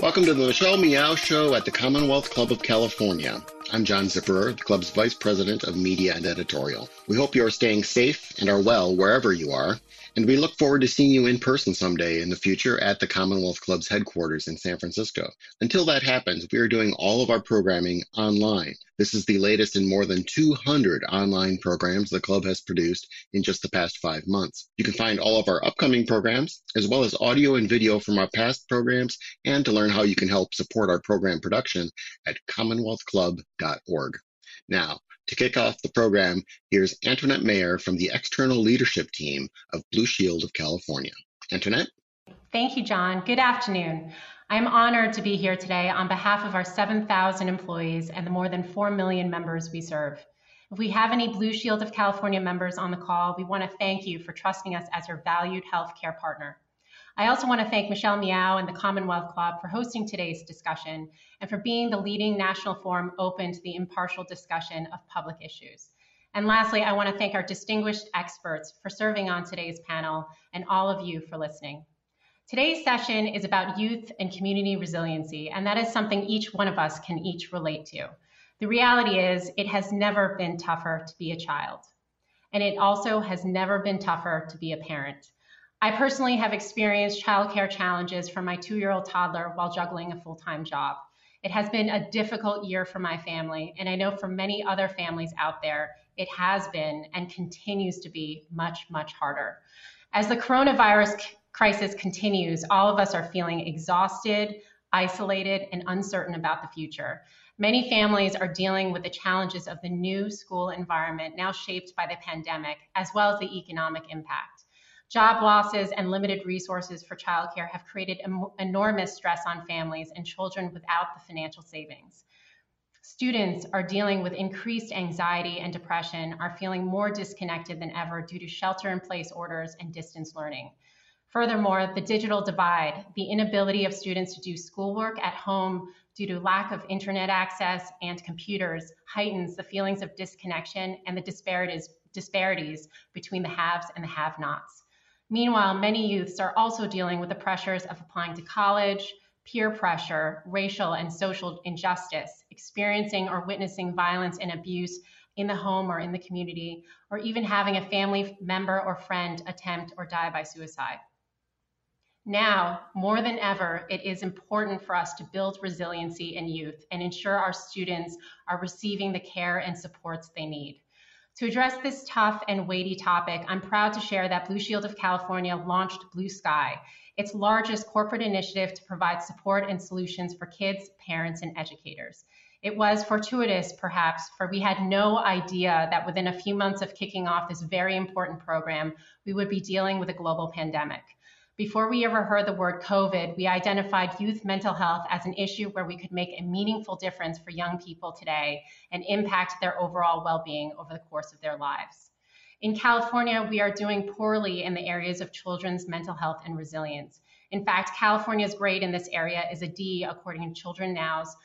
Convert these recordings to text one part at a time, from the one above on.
Welcome to the Michelle Meow Show at the Commonwealth Club of California. I'm John Zipperer, the club's Vice President of Media and Editorial. We hope you are staying safe and are well wherever you are, and we look forward to seeing you in person someday in the future at the Commonwealth Club's headquarters in San Francisco. Until that happens, we are doing all of our programming online. This is the latest in more than 200 online programs the club has produced in just the past five months. You can find all of our upcoming programs, as well as audio and video from our past programs, and to learn how you can help support our program production at commonwealthclub.org. Now, to kick off the program, here's Antoinette Mayer from the External Leadership Team of Blue Shield of California. Antoinette? Thank you, John. Good afternoon. I'm honored to be here today on behalf of our 7,000 employees and the more than 4 million members we serve. If we have any Blue Shield of California members on the call, we want to thank you for trusting us as your valued healthcare partner. I also want to thank Michelle Meow and the Commonwealth Club for hosting today's discussion and for being the leading national forum open to the impartial discussion of public issues. And lastly, I want to thank our distinguished experts for serving on today's panel and all of you for listening. Today's session is about youth and community resiliency, and that is something each one of us can each relate to. The reality is, it has never been tougher to be a child, and it also has never been tougher to be a parent. I personally have experienced childcare challenges for my two year old toddler while juggling a full time job. It has been a difficult year for my family, and I know for many other families out there, it has been and continues to be much, much harder. As the coronavirus crisis continues, all of us are feeling exhausted, isolated, and uncertain about the future. Many families are dealing with the challenges of the new school environment now shaped by the pandemic, as well as the economic impact. Job losses and limited resources for childcare have created enormous stress on families and children without the financial savings. Students are dealing with increased anxiety and depression, are feeling more disconnected than ever due to shelter in place orders and distance learning. Furthermore, the digital divide, the inability of students to do schoolwork at home due to lack of internet access and computers, heightens the feelings of disconnection and the disparities, disparities between the haves and the have nots. Meanwhile, many youths are also dealing with the pressures of applying to college, peer pressure, racial and social injustice, experiencing or witnessing violence and abuse in the home or in the community, or even having a family member or friend attempt or die by suicide. Now, more than ever, it is important for us to build resiliency in youth and ensure our students are receiving the care and supports they need. To address this tough and weighty topic, I'm proud to share that Blue Shield of California launched Blue Sky, its largest corporate initiative to provide support and solutions for kids, parents, and educators. It was fortuitous, perhaps, for we had no idea that within a few months of kicking off this very important program, we would be dealing with a global pandemic. Before we ever heard the word COVID, we identified youth mental health as an issue where we could make a meaningful difference for young people today and impact their overall well being over the course of their lives. In California, we are doing poorly in the areas of children's mental health and resilience. In fact, California's grade in this area is a D according to Children Now's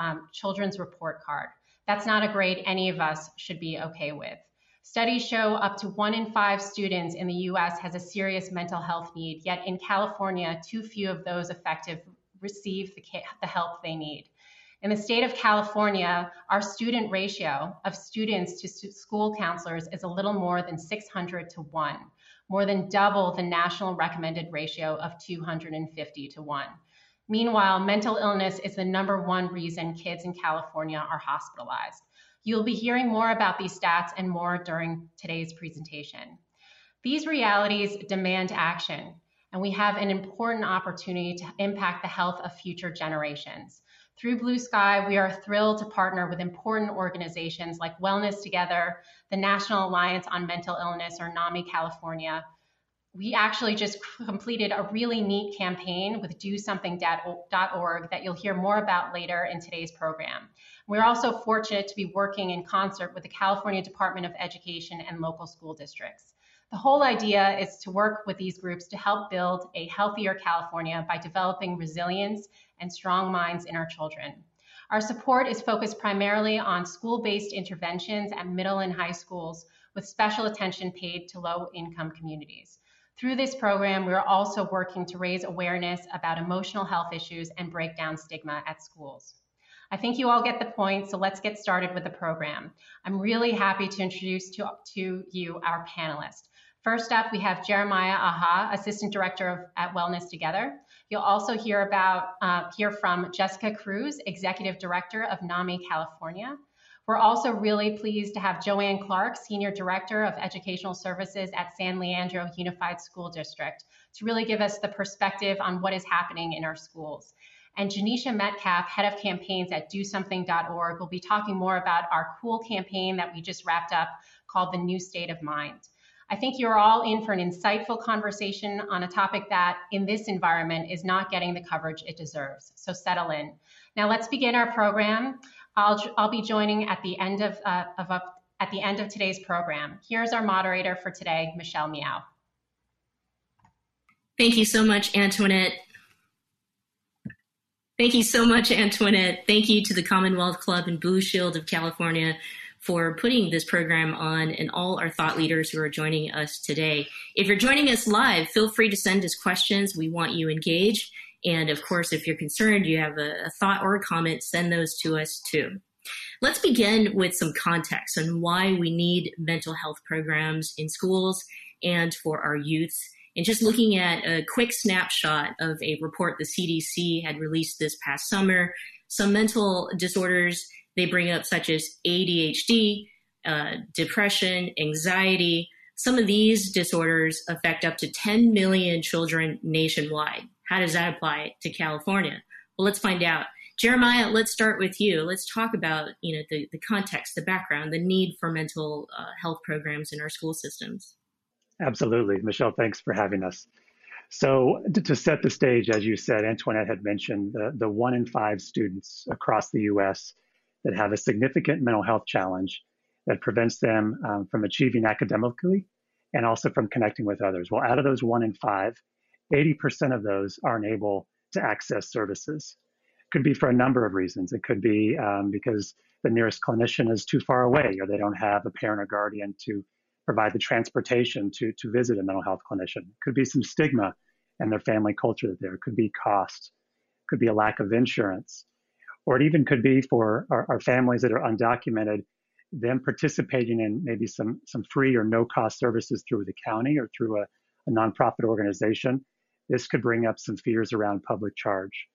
um, Children's Report Card. That's not a grade any of us should be okay with. Studies show up to one in five students in the US has a serious mental health need, yet in California, too few of those affected receive the, the help they need. In the state of California, our student ratio of students to school counselors is a little more than 600 to 1, more than double the national recommended ratio of 250 to 1. Meanwhile, mental illness is the number one reason kids in California are hospitalized. You'll be hearing more about these stats and more during today's presentation. These realities demand action, and we have an important opportunity to impact the health of future generations. Through Blue Sky, we are thrilled to partner with important organizations like Wellness Together, the National Alliance on Mental Illness, or NAMI California. We actually just completed a really neat campaign with DoSomething.org that you'll hear more about later in today's program. We're also fortunate to be working in concert with the California Department of Education and local school districts. The whole idea is to work with these groups to help build a healthier California by developing resilience and strong minds in our children. Our support is focused primarily on school based interventions at middle and high schools with special attention paid to low income communities. Through this program, we're also working to raise awareness about emotional health issues and break down stigma at schools. I think you all get the point, so let's get started with the program. I'm really happy to introduce to, to you our panelists. First up, we have Jeremiah Aha, Assistant Director of, at Wellness Together. You'll also hear about uh, hear from Jessica Cruz, Executive Director of NAMI California. We're also really pleased to have Joanne Clark, Senior Director of Educational Services at San Leandro Unified School District, to really give us the perspective on what is happening in our schools. And Janisha Metcalf, Head of Campaigns at DoSomething.org, will be talking more about our cool campaign that we just wrapped up called The New State of Mind. I think you're all in for an insightful conversation on a topic that, in this environment, is not getting the coverage it deserves. So settle in. Now let's begin our program. I'll, I'll be joining at the end of, uh, of uh, at the end of today's program. Here's our moderator for today, Michelle Meow. Thank you so much, Antoinette. Thank you so much, Antoinette. Thank you to the Commonwealth Club and Blue Shield of California for putting this program on and all our thought leaders who are joining us today. If you're joining us live, feel free to send us questions. We want you engaged. And of course, if you're concerned, you have a, a thought or a comment, send those to us too. Let's begin with some context on why we need mental health programs in schools and for our youth. And just looking at a quick snapshot of a report the CDC had released this past summer, some mental disorders they bring up, such as ADHD, uh, depression, anxiety. Some of these disorders affect up to 10 million children nationwide. How does that apply to California? Well, let's find out. Jeremiah, let's start with you. Let's talk about you know the, the context, the background, the need for mental uh, health programs in our school systems. Absolutely, Michelle. Thanks for having us. So to, set the stage, as you said, Antoinette had mentioned the, the one in five students across the U.S that have a significant mental health challenge that prevents them um, from achieving academically and also from connecting with others. Well, out of those one in five, 80% of those aren't able to access services. Could be for a number of reasons. It could be um, because the nearest clinician is too far away, or they don't have a parent or guardian to provide the transportation to, to visit a mental health clinician. Could be some stigma in their family culture there. Could be cost. Could be a lack of insurance or it even could be for our, our families that are undocumented, them participating in maybe some some free or no cost services through the county or through a, a nonprofit organization. This could bring up some fears around public charge.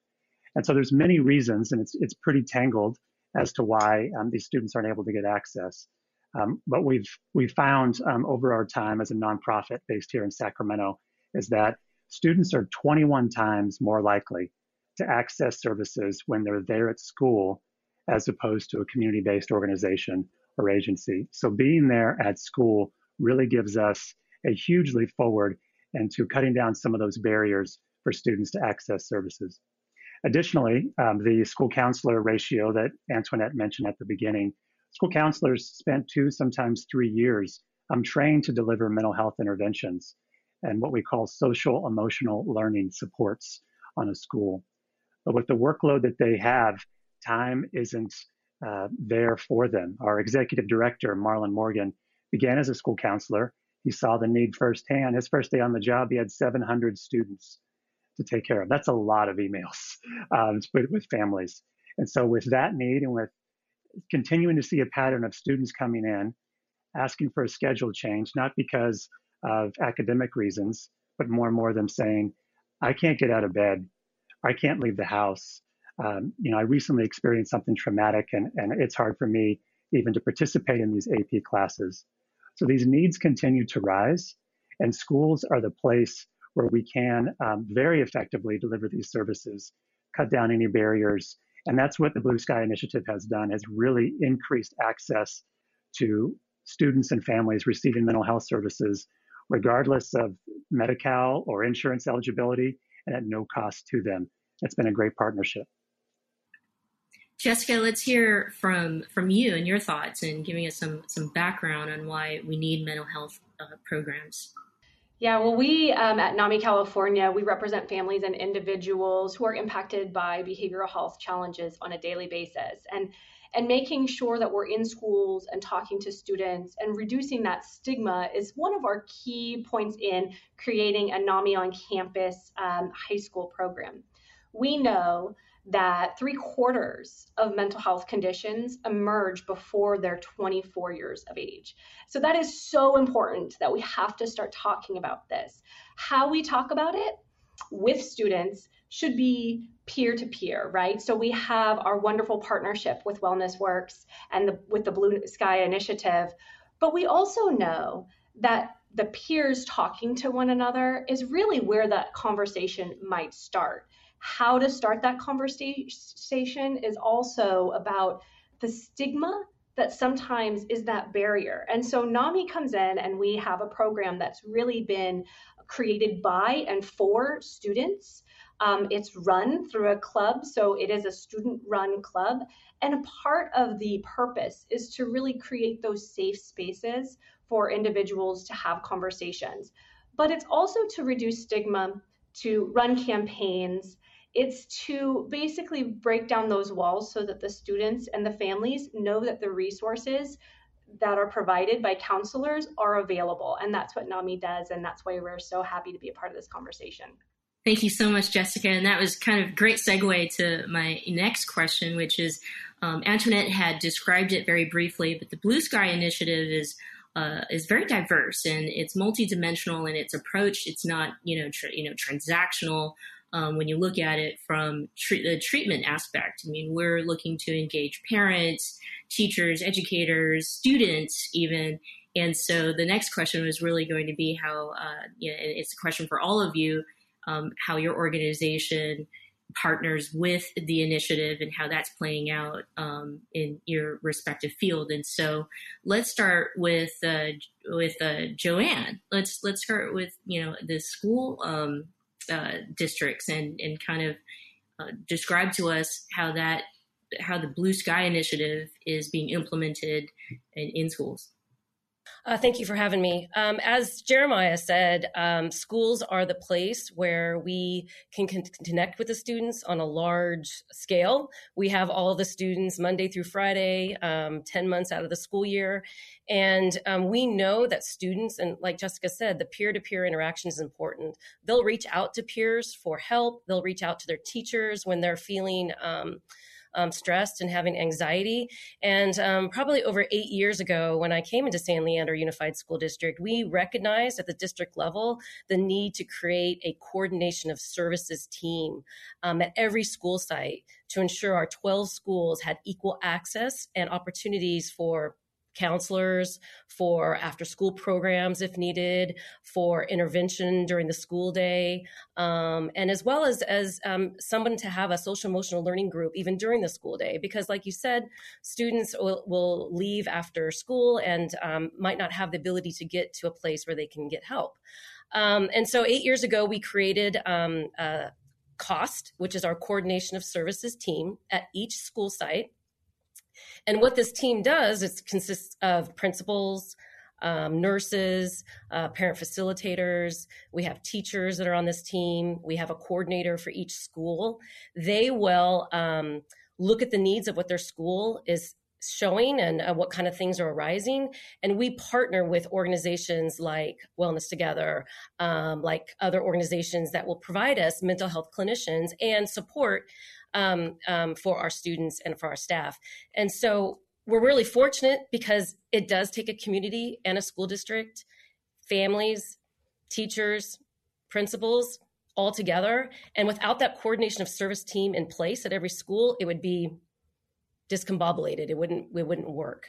And so there's many reasons, and it's it's pretty tangled as to why um, these students aren't able to get access. Um, but we've we found um, over our time as a nonprofit based here in Sacramento is that students are 21 times more likely to access services when they're there at school as opposed to a community based organization or agency. So being there at school really gives us a huge leap forward into cutting down some of those barriers for students to access services. Additionally, um, the school counselor ratio that Antoinette mentioned at the beginning, school counselors spent two, sometimes three years um, trained to deliver mental health interventions and what we call social emotional learning supports on a school. But with the workload that they have, time isn't uh, there for them. Our executive director, Marlon Morgan, began as a school counselor. He saw the need firsthand. His first day on the job, he had 700 students to take care of. That's a lot of emails um, with, with families. And so, with that need and with continuing to see a pattern of students coming in, asking for a schedule change, not because of academic reasons, but more and more them saying, I can't get out of bed I can't leave the house. Um, you know, I recently experienced something traumatic, and, and it's hard for me even to participate in these AP classes. So these needs continue to rise, and schools are the place where we can um, very effectively deliver these services, cut down any barriers, and that's what the Blue Sky Initiative has done: has really increased access to students and families receiving mental health services, regardless of Medi-Cal or insurance eligibility, and at no cost to them. It's been a great partnership. Jessica, let's hear from from you and your thoughts and giving us some some background on why we need mental health uh, programs. Yeah, well, we um, at NAMI California, we represent families and individuals who are impacted by behavioral health challenges on a daily basis. And And making sure that we're in schools and talking to students and reducing that stigma is one of our key points in creating a NAMI on campus um, high school program. We know that three quarters of mental health conditions emerge before they're 24 years of age. So that is so important that we have to start talking about this. How we talk about it with students should be peer to peer, right? So we have our wonderful partnership with Wellness Works and the, with the Blue Sky Initiative, but we also know that the peers talking to one another is really where that conversation might start how to start that conversation is also about the stigma that sometimes is that barrier. And so NAMI comes in and we have a program that's really been created by and for students. Um, it's run through a club, so it is a student run club. And a part of the purpose is to really create those safe spaces for individuals to have conversations. But it's also to reduce stigma, to run campaigns, it's to basically break down those walls so that the students and the families know that the resources that are provided by counselors are available. And that's what NAMI does. And that's why we're so happy to be a part of this conversation. Thank you so much, Jessica. And that was kind of great segue to my next question, which is um, Antoinette had described it very briefly, but the Blue Sky Initiative is uh, is very diverse and it's multidimensional in its approach. It's not you know you know transactional um, when you look at it from tre- the treatment aspect. I mean, we're looking to engage parents, teachers, educators, students, even. And so the next question was really going to be how, uh, you know, it's a question for all of you, um, how your organization partners with the initiative and how that's playing out um, in your respective field. And so let's start with uh, with uh, Joanne. Let's let's start with you know the school um, uh, districts and and kind of uh, describe to us how that how the Blue Sky Initiative is being implemented in, in schools. Uh, thank you for having me. Um, as Jeremiah said, um, schools are the place where we can con- connect with the students on a large scale. We have all the students Monday through Friday, um, 10 months out of the school year. And um, we know that students, and like Jessica said, the peer to peer interaction is important. They'll reach out to peers for help, they'll reach out to their teachers when they're feeling um, stressed and having anxiety. And um, probably over eight years ago, when I came into San Leandro Unified School District, we recognized at the district level the need to create a coordination of services team um, at every school site to ensure our 12 schools had equal access and opportunities for counselors, for after school programs if needed, for intervention during the school day, um, and as well as, as um, someone to have a social emotional learning group even during the school day. Because, like you said, students will, will leave after school and um, might not have the ability to get to a place where they can get help. Um, and so, eight years ago, we created um, COST, which is our coordination of services team at each school site. And what this team does, it consists of principals, um, nurses, uh, parent facilitators. We have teachers that are on this team. We have a coordinator for each school. They will um, look at the needs of what their school is showing and uh, what kind of things are arising. And we partner with organizations like Wellness Together, um, like other organizations that will provide us mental health clinicians and support um, um, for our students and for our staff. And so we're really fortunate because it does take a community and a school district, families, teachers, principals all together. And without that coordination of service team in place at every school, it would be discombobulated. It wouldn't it wouldn't work.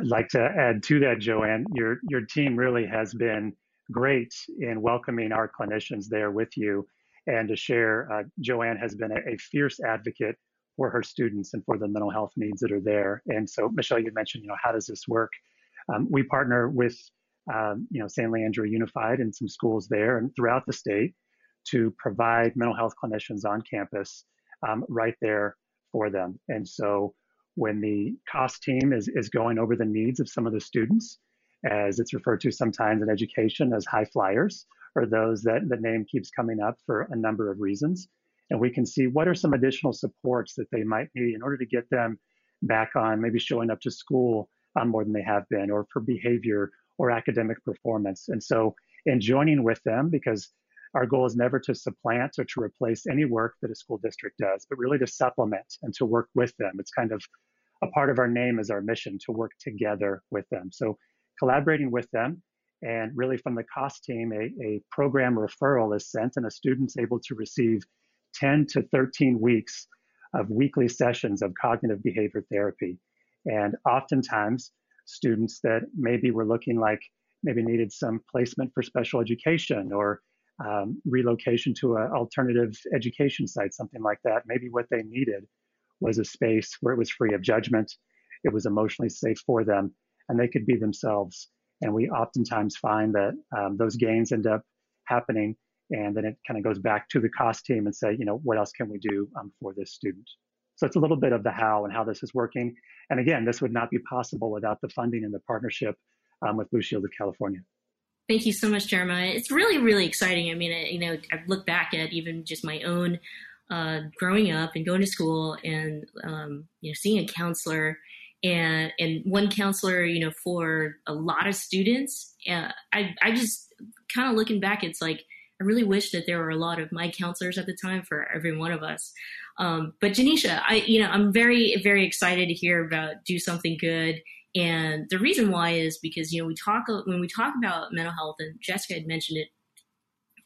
I'd like to add to that, Joanne. Your your team really has been great in welcoming our clinicians there with you and to share. Uh, Joanne has been a, a, fierce advocate for her students and for the mental health needs that are there. And so, Michelle, you mentioned, you know, how does this work? Um, we partner with, um, you know, San Leandro Unified and some schools there and throughout the state to provide mental health clinicians on campus um, right there for them. And so, when the COST team is, is going over the needs of some of the students, as it's referred to sometimes in education as high flyers, or those that the name keeps coming up for a number of reasons. And we can see what are some additional supports that they might need in order to get them back on maybe showing up to school um, more than they have been, or for behavior or academic performance. And so, in joining with them, because our goal is never to supplant or to replace any work that a school district does, but really to supplement and to work with them. It's kind of a part of our name is our mission to work together with them. So collaborating with them and really from the COST team, a, a program referral is sent and a student's able to receive 10 to 13 weeks of weekly sessions of cognitive behavior therapy. And oftentimes, students that maybe were looking like maybe needed some placement for special education or um, relocation to an alternative education site, something like that. Maybe what they needed was a space where it was free of judgment, it was emotionally safe for them, and they could be themselves. And we oftentimes find that um, those gains end up happening, and then it kind of goes back to the COST team and say, you know, what else can we do um, for this student? So it's a little bit of the how and how this is working. And again, this would not be possible without the funding and the partnership um, with Blue Shield of California. Thank you so much, Jeremiah. It's really, really exciting. I mean, you know, I've looked back at even just my own uh, growing up and going to school and um, you know seeing a counselor and and one counselor, you know, for a lot of students. Uh, I I just kind of looking back, it's like I really wish that there were a lot of my counselors at the time for every one of us. Um, but Janisha, I you know I'm very very excited to hear about do something good and the reason why is because, you know, we talk, when we talk about mental health, and Jessica had mentioned it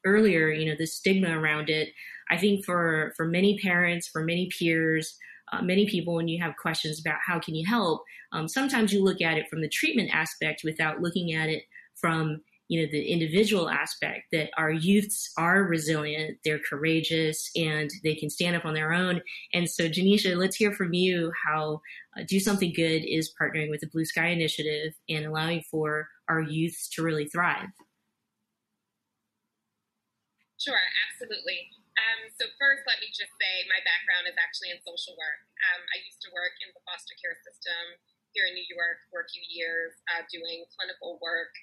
earlier, you know, the stigma around it. I think for, for many parents, for many peers, uh, many people, when you have questions about how can you help, um, sometimes you look at it from the treatment aspect without looking at it from you know the individual aspect that our youths are resilient they're courageous and they can stand up on their own. And so janisha let's hear from you how uh, do something good is partnering with the blue sky initiative and allowing for our youths to really thrive. Sure absolutely um, so first let me just say my background is actually in social work um, i used to work in the foster care system here in new york for a few years uh, doing clinical work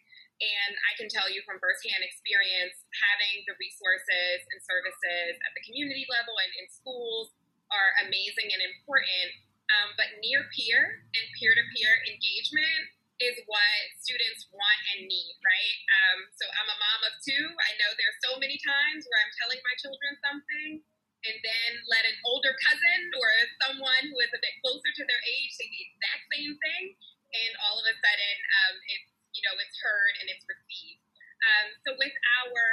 and I can tell you from firsthand experience, having the resources and services at the community level and in schools are amazing and important. Um, but near peer and peer to peer engagement is what students want and need, right? Um, so I'm a mom of two. I know there's so many times where I'm telling my children something and then let an older cousin or someone who is a bit closer to their age say the exact same thing. And all of a sudden, um, it's you know, it's heard and it's received. Um, so with our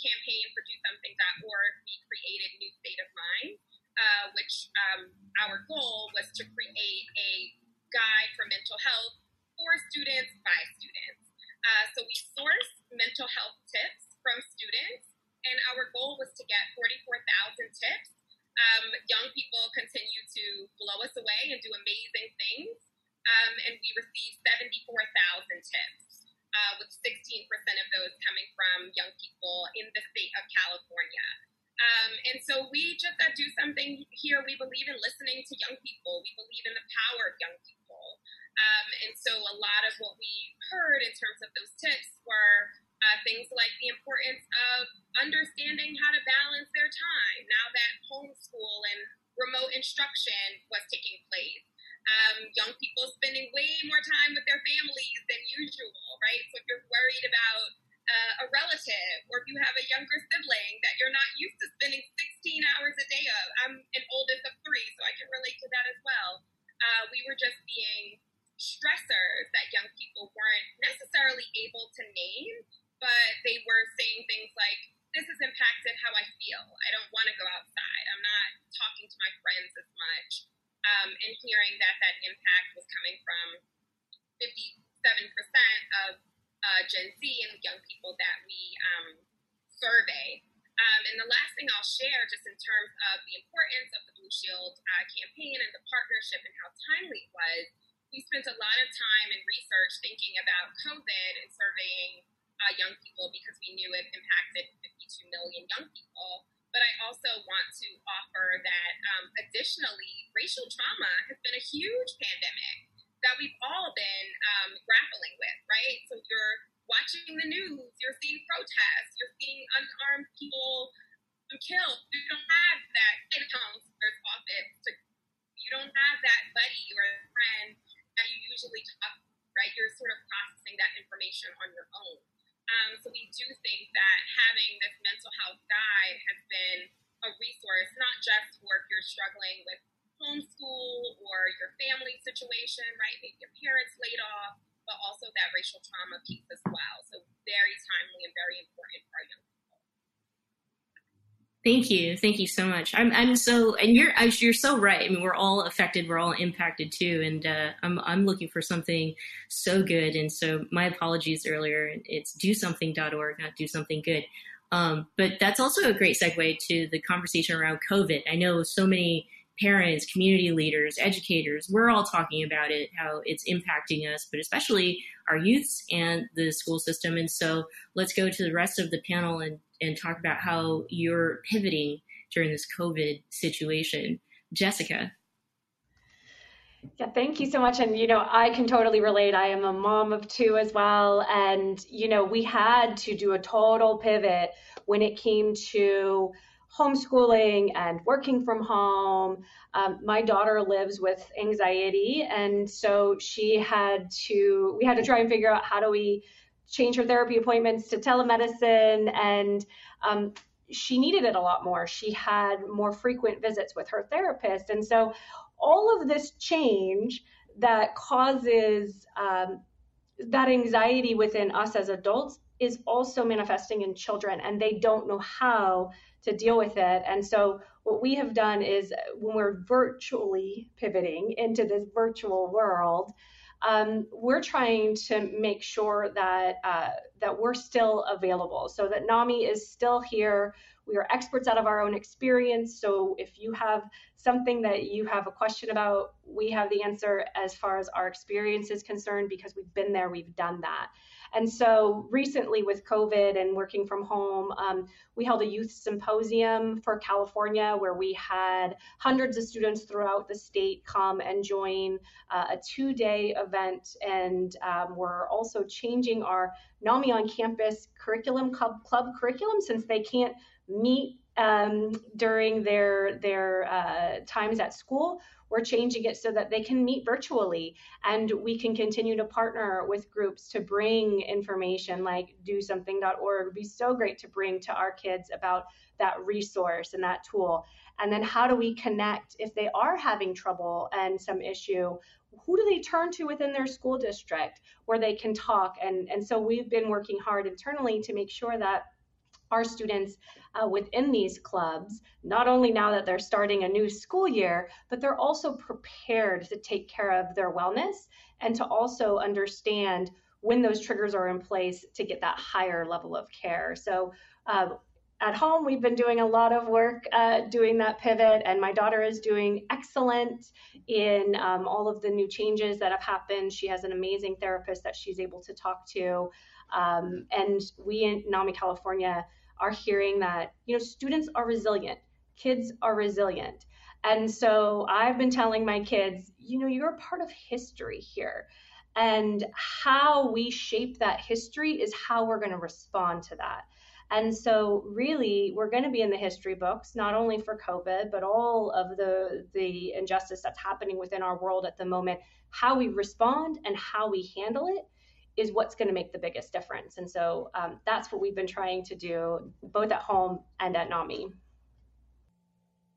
campaign for DoSomething.org, we created New State of Mind, uh, which um, our goal was to create a guide for mental health for students by students. Uh, so we source mental health tips from students, and our goal was to get 44,000 tips. Um, young people continue to blow us away and do amazing things um, and we received 74,000 tips, uh, with 16% of those coming from young people in the state of California. Um, and so we just do something here. We believe in listening to young people. We believe in the power of young people. Um, and so a lot of what we heard in terms of those tips were uh, things like the importance of understanding how to balance their time now that homeschool and remote instruction was taking place um, young people spending way more time with their families than usual, right? So if you're worried about uh, a relative or if you have a younger sibling that you're not used to spending 16 hours a day of, I'm an oldest of three, so I can relate to that as well. Uh, we were just being stressors that young people weren't necessarily able to name, but they were saying things like, this has impacted how I feel. I don't want to go outside. I'm not talking to my friends as much um, and hearing that that impact was coming from 57% of uh, Gen Z and young people that we um, survey. Um, and the last thing I'll share, just in terms of the importance of the Blue Shield uh, campaign and the partnership and how timely it was, we spent a lot of time and research thinking about COVID and surveying uh, young people because we knew it impacted 52 million young people. But I also want to offer that um, additionally, racial trauma has been a huge pandemic that we've all been um, grappling with, right? So you're watching the news, you're seeing protests, you're seeing unarmed people killed. You don't have that in counselor's office to you don't have that buddy or friend that you usually talk, right? You're sort of processing that information on your own. Um, so we do think that having this mental health guide has been a resource, not just for if you're struggling with homeschool or your family situation, right? Maybe your parents laid off, but also that racial trauma piece as well. So very timely and very important for our young people. Thank you, thank you so much. I'm, I'm so, and you're, you're so right. I mean, we're all affected, we're all impacted too, and uh, I'm, I'm looking for something so good. And so, my apologies earlier. It's do-something.org, not do something good. Um, but that's also a great segue to the conversation around COVID. I know so many parents, community leaders, educators, we're all talking about it, how it's impacting us, but especially our youths and the school system. And so let's go to the rest of the panel and, and talk about how you're pivoting during this COVID situation. Jessica. Yeah, thank you so much. And, you know, I can totally relate. I am a mom of two as well. And, you know, we had to do a total pivot when it came to homeschooling and working from home. Um, my daughter lives with anxiety, and so she had to, we had to try and figure out how do we change her therapy appointments to telemedicine. And um, she needed it a lot more. She had more frequent visits with her therapist. And so all of this change that causes um, that anxiety within us as adults is also manifesting in children, and they don't know how to deal with it. And so, what we have done is when we're virtually pivoting into this virtual world, um, we're trying to make sure that uh, that we're still available, so that NAMI is still here. We are experts out of our own experience. So if you have something that you have a question about, we have the answer as far as our experience is concerned because we've been there, we've done that. And so recently with COVID and working from home, um, we held a youth symposium for California where we had hundreds of students throughout the state come and join uh, a two day event. And um, we're also changing our NAMI on campus curriculum, club, club curriculum, since they can't meet um, during their their uh, times at school. We're changing it so that they can meet virtually and we can continue to partner with groups to bring information like do something.org. It'd be so great to bring to our kids about that resource and that tool. And then how do we connect if they are having trouble and some issue? Who do they turn to within their school district where they can talk? And, and so we've been working hard internally to make sure that our students uh, within these clubs, not only now that they're starting a new school year, but they're also prepared to take care of their wellness and to also understand when those triggers are in place to get that higher level of care. So, uh, at home, we've been doing a lot of work uh, doing that pivot, and my daughter is doing excellent in um, all of the new changes that have happened. She has an amazing therapist that she's able to talk to. Um, and we in NAMI California are hearing that you know students are resilient kids are resilient. And so i've been telling my kids you know you're a part of history here. And how we shape that history is how we're going to respond to that. And so really we're going to be in the history books not only for covid but all of the the injustice that's happening within our world at the moment how we respond and how we handle it is what's going to make the biggest difference. And so um, that's what we've been trying to do both at home and at NAMI.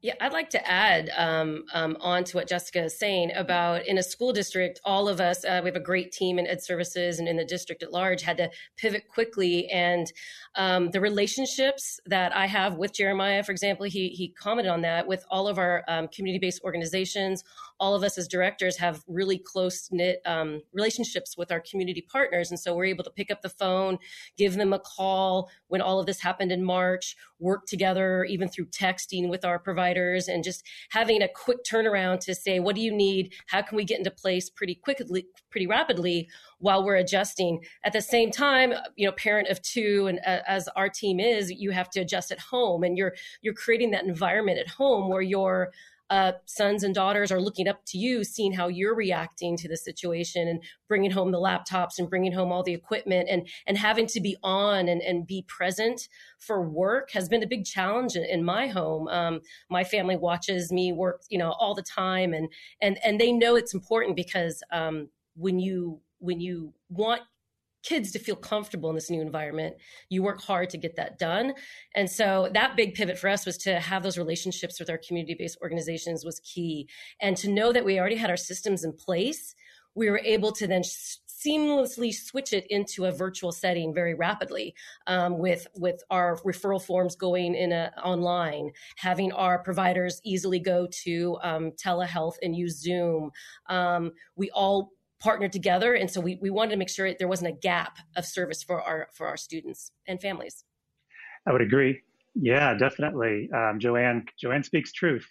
Yeah, I'd like to add um, um, on to what Jessica is saying about in a school district, all of us, uh, we have a great team in ed services and in the district at large, had to pivot quickly. And um, the relationships that I have with Jeremiah, for example, he, he commented on that with all of our um, community based organizations, all of us as directors have really close knit um, relationships with our community partners. And so we're able to pick up the phone, give them a call when all of this happened in March, work together, even through texting with our providers, and just having a quick turnaround to say, what do you need? How can we get into place pretty quickly, pretty rapidly while we're adjusting? At the same time, you know, parent of two, and uh, as our team is, you have to adjust at home and you're, you're creating that environment at home where you're uh, sons and daughters are looking up to you, seeing how you're reacting to the situation and bringing home the laptops and bringing home all the equipment and, and having to be on and, and be present for work has been a big challenge in, in my home. Um, my family watches me work, you know, all the time and, and, and they know it's important because um, when you when you want kids to feel comfortable in this new environment. You work hard to get that done. And so that big pivot for us was to have those relationships with our community-based organizations was key. And to know that we already had our systems in place we were able to then seamlessly switch it into a virtual setting very rapidly um, with with our referral forms going in a, online having our providers easily go to um, telehealth and use zoom. Um, we all partnered together. And so we, we wanted to make sure there wasn't a gap of service for our for our students and families. I would agree. Yeah, definitely. Um, Joanne Joanne speaks truth.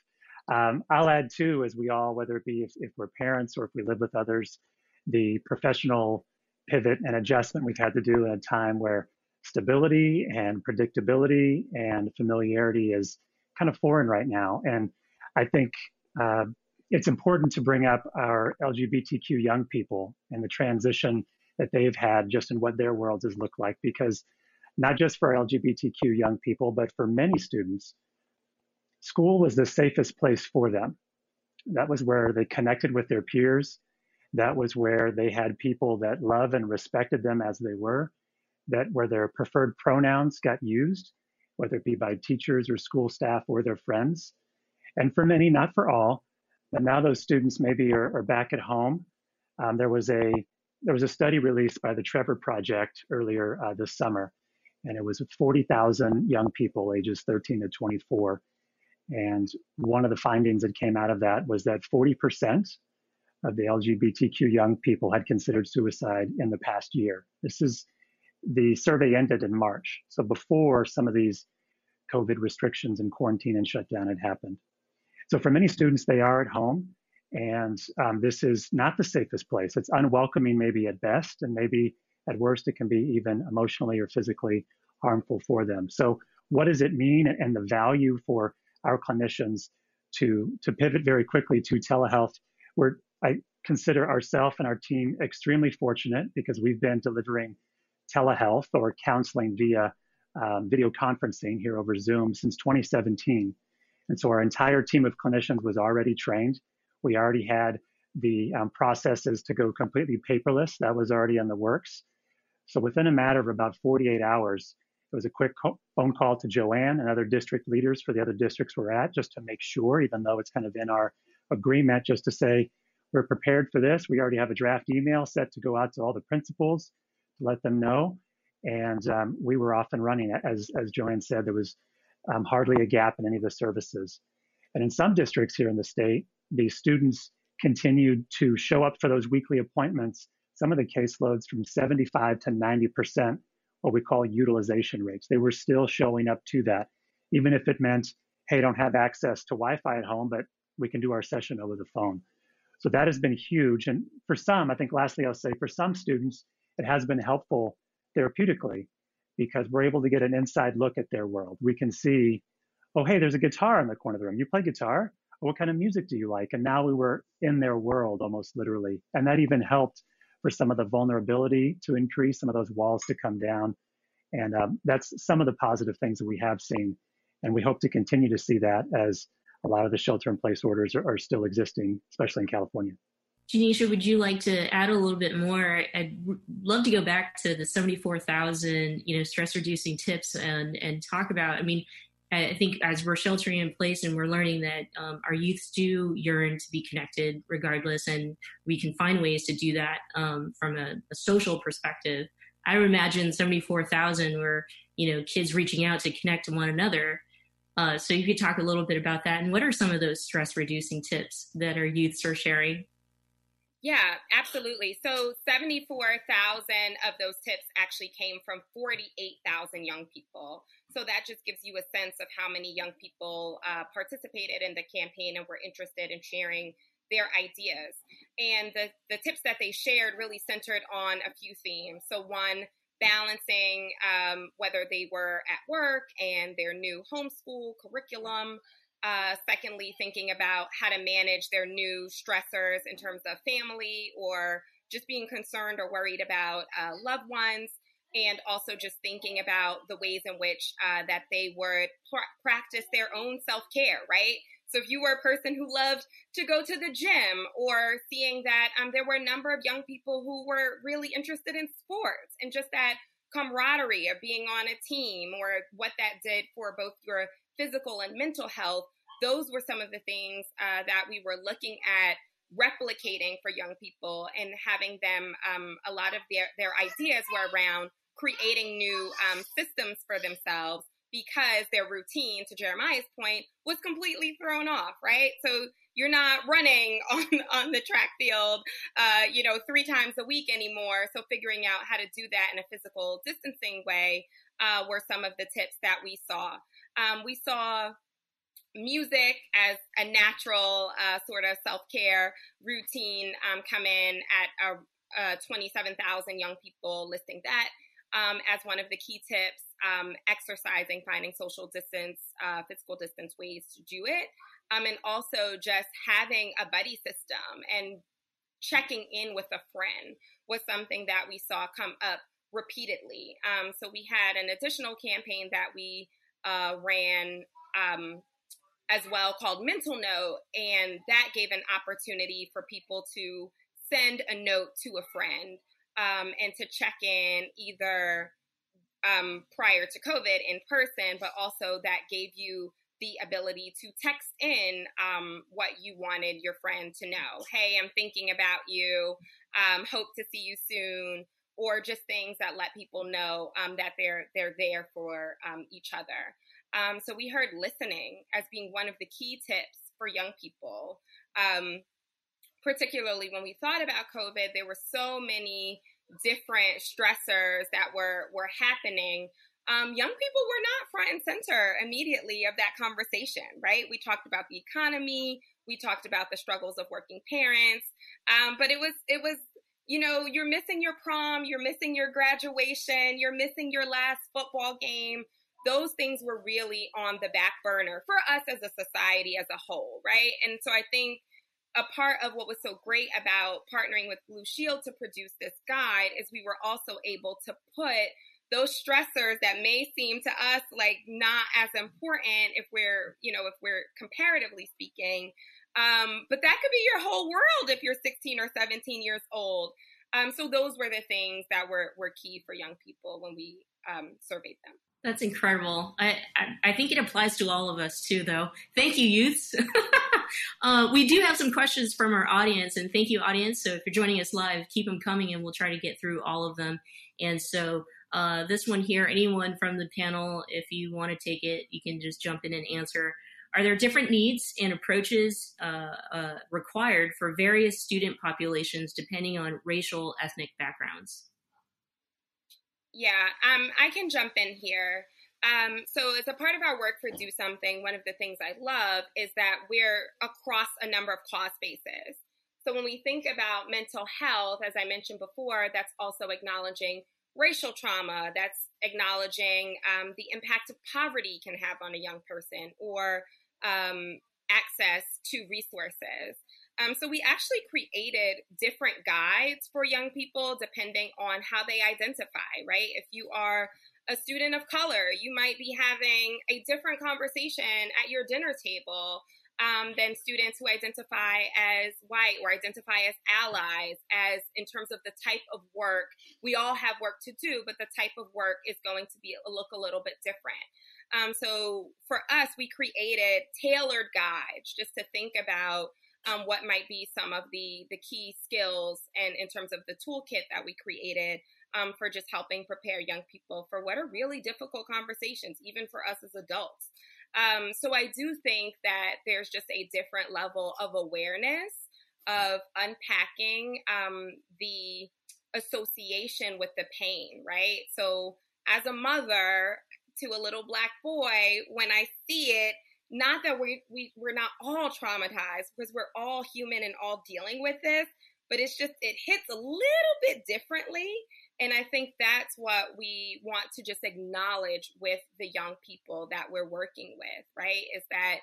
Um, I'll add too, as we all, whether it be if, if, we're parents or if we live with others, the professional pivot and adjustment we've had to do in a time where stability and predictability and familiarity is kind of foreign right now. And I think uh, it's important to bring up our LGBTQ young people and the transition that they've had just in what their worlds has looked like, because not just for LGBTQ young people, but for many students, school was the safest place for them. That was where they connected with their peers. That was where they had people that love and respected them as they were, that where their preferred pronouns got used, whether it be by teachers or school staff or their friends. And for many, not for all, but now those students maybe are, are back at home. Um, there was a there was a study released by the Trevor Project earlier uh, this summer, and it was 40,000 young people ages 13 to 24. And one of the findings that came out of that was that 40% of the LGBTQ young people had considered suicide in the past year. This is the survey ended in March, so before some of these COVID restrictions and quarantine and shutdown had happened. So for many students, they are at home, and um, this is not the safest place. It's unwelcoming, maybe at best, and maybe at worst, it can be even emotionally or physically harmful for them. So what does it mean, and the value for our clinicians to to pivot very quickly to telehealth? We're I consider ourselves and our team extremely fortunate because we've been delivering telehealth or counseling via um, video conferencing here over Zoom since 2017. And so our entire team of clinicians was already trained. We already had the um, processes to go completely paperless. That was already in the works. So within a matter of about 48 hours, it was a quick co- phone call to Joanne and other district leaders for the other districts we're at, just to make sure, even though it's kind of in our agreement, just to say, we're prepared for this. We already have a draft email set to go out to all the principals to let them know. And um, we were off and running. As, as Joanne said, there was um, hardly a gap in any of the services. And in some districts here in the state, the students continued to show up for those weekly appointments, some of the caseloads from 75 to 90%, what we call utilization rates. They were still showing up to that, even if it meant, hey, don't have access to Wi Fi at home, but we can do our session over the phone. So that has been huge. And for some, I think lastly, I'll say for some students, it has been helpful therapeutically because we're able to get an inside look at their world. We can see, oh, hey, there's a guitar in the corner of the room. You play guitar? What kind of music do you like? And now we were in their world almost literally. And that even helped for some of the vulnerability to increase, some of those walls to come down. And um, that's some of the positive things that we have seen. And we hope to continue to see that as a lot of the shelter in place orders are, are still existing, especially in California. Janisha, would you like to add a little bit more? I'd love to go back to the 74,000, you know, stress reducing tips and, and talk about, I mean, I think as we're sheltering in place and we're learning that um, our youths do yearn to be connected regardless, and we can find ways to do that um, from a, a, social perspective. I would imagine 74,000 were, you know, kids reaching out to connect to one another. Uh, so you could talk a little bit about that. And what are some of those stress reducing tips that our youths are sharing? Yeah, absolutely. So 74,000 of those tips actually came from 48,000 young people. So that just gives you a sense of how many young people uh, participated in the campaign and were interested in sharing their ideas. And the, the tips that they shared really centered on a few themes. So, one, balancing um, whether they were at work and their new homeschool curriculum Uh, secondly, thinking about how to manage their new stressors in terms of family or just being concerned or worried about uh, loved ones. And also just thinking about the ways in which uh, that they would pr- practice their own self care, right? So if you were a person who loved to go to the gym or seeing that um, there were a number of young people who were really interested in sports and just that camaraderie of being on a team or what that did for both your physical and mental health, those were some of the things uh, that we were looking at replicating for young people and having them, um, a lot of their, their ideas were around creating new um, systems for themselves because their routine, to Jeremiah's point, was completely thrown off, right? So you're not running on, on the track field, uh, you know, three times a week anymore. So figuring out how to do that in a physical distancing way uh, were some of the tips that we saw. Um, we saw music as a natural uh, sort of self-care routine um, come in at uh, 27,000 young people listing that um, as one of the key tips um, exercising, finding social distance, uh, physical distance ways to do it, um, and also just having a buddy system and checking in with a friend was something that we saw come up repeatedly. Um, so we had an additional campaign that we uh, ran um, as well called Mental Note, and that gave an opportunity for people to send a note to a friend um, and to check in either um, prior to COVID in person, but also that gave you the ability to text in um, what you wanted your friend to know. Hey, I'm thinking about you. Um, hope to see you soon. Or just things that let people know um, that they're they're there for um, each other. Um, so we heard listening as being one of the key tips for young people. Um, particularly when we thought about COVID, there were so many different stressors that were were happening um, young people were not front and center immediately of that conversation, right? We talked about the economy, we talked about the struggles of working parents, um, but it was it was you know you're missing your prom, you're missing your graduation, you're missing your last football game. Those things were really on the back burner for us as a society as a whole, right? And so I think a part of what was so great about partnering with Blue Shield to produce this guide is we were also able to put those stressors that may seem to us like not as important if we're, you know, if we're comparatively speaking. Um, but that could be your whole world if you're 16 or 17 years old. Um, so those were the things that were, were key for young people when we um, surveyed them. That's incredible. I, I, I, think it applies to all of us too, though. Thank you, youths. uh, we do have some questions from our audience, and thank you, audience. So if you're joining us live, keep them coming, and we'll try to get through all of them. And so uh, this one here, anyone from the panel, if you want to take it, you can just jump in and answer. Are there different needs and approaches uh, uh, required for various student populations depending on racial ethnic backgrounds? Yeah, um, I can jump in here. Um, so, as a part of our work for Do Something, one of the things I love is that we're across a number of cause spaces. So, when we think about mental health, as I mentioned before, that's also acknowledging racial trauma, that's acknowledging um, the impact of poverty can have on a young person or um, access to resources. Um, so we actually created different guides for young people depending on how they identify, right? If you are a student of color, you might be having a different conversation at your dinner table um, than students who identify as white or identify as allies, as in terms of the type of work. We all have work to do, but the type of work is going to be look a little bit different. Um, so for us, we created tailored guides just to think about um, what might be some of the the key skills and in terms of the toolkit that we created um, for just helping prepare young people for what are really difficult conversations, even for us as adults. Um, so I do think that there's just a different level of awareness of unpacking um, the association with the pain, right? So as a mother to a little black boy, when I see it, not that we, we we're not all traumatized because we're all human and all dealing with this, but it's just it hits a little bit differently and I think that's what we want to just acknowledge with the young people that we're working with, right? Is that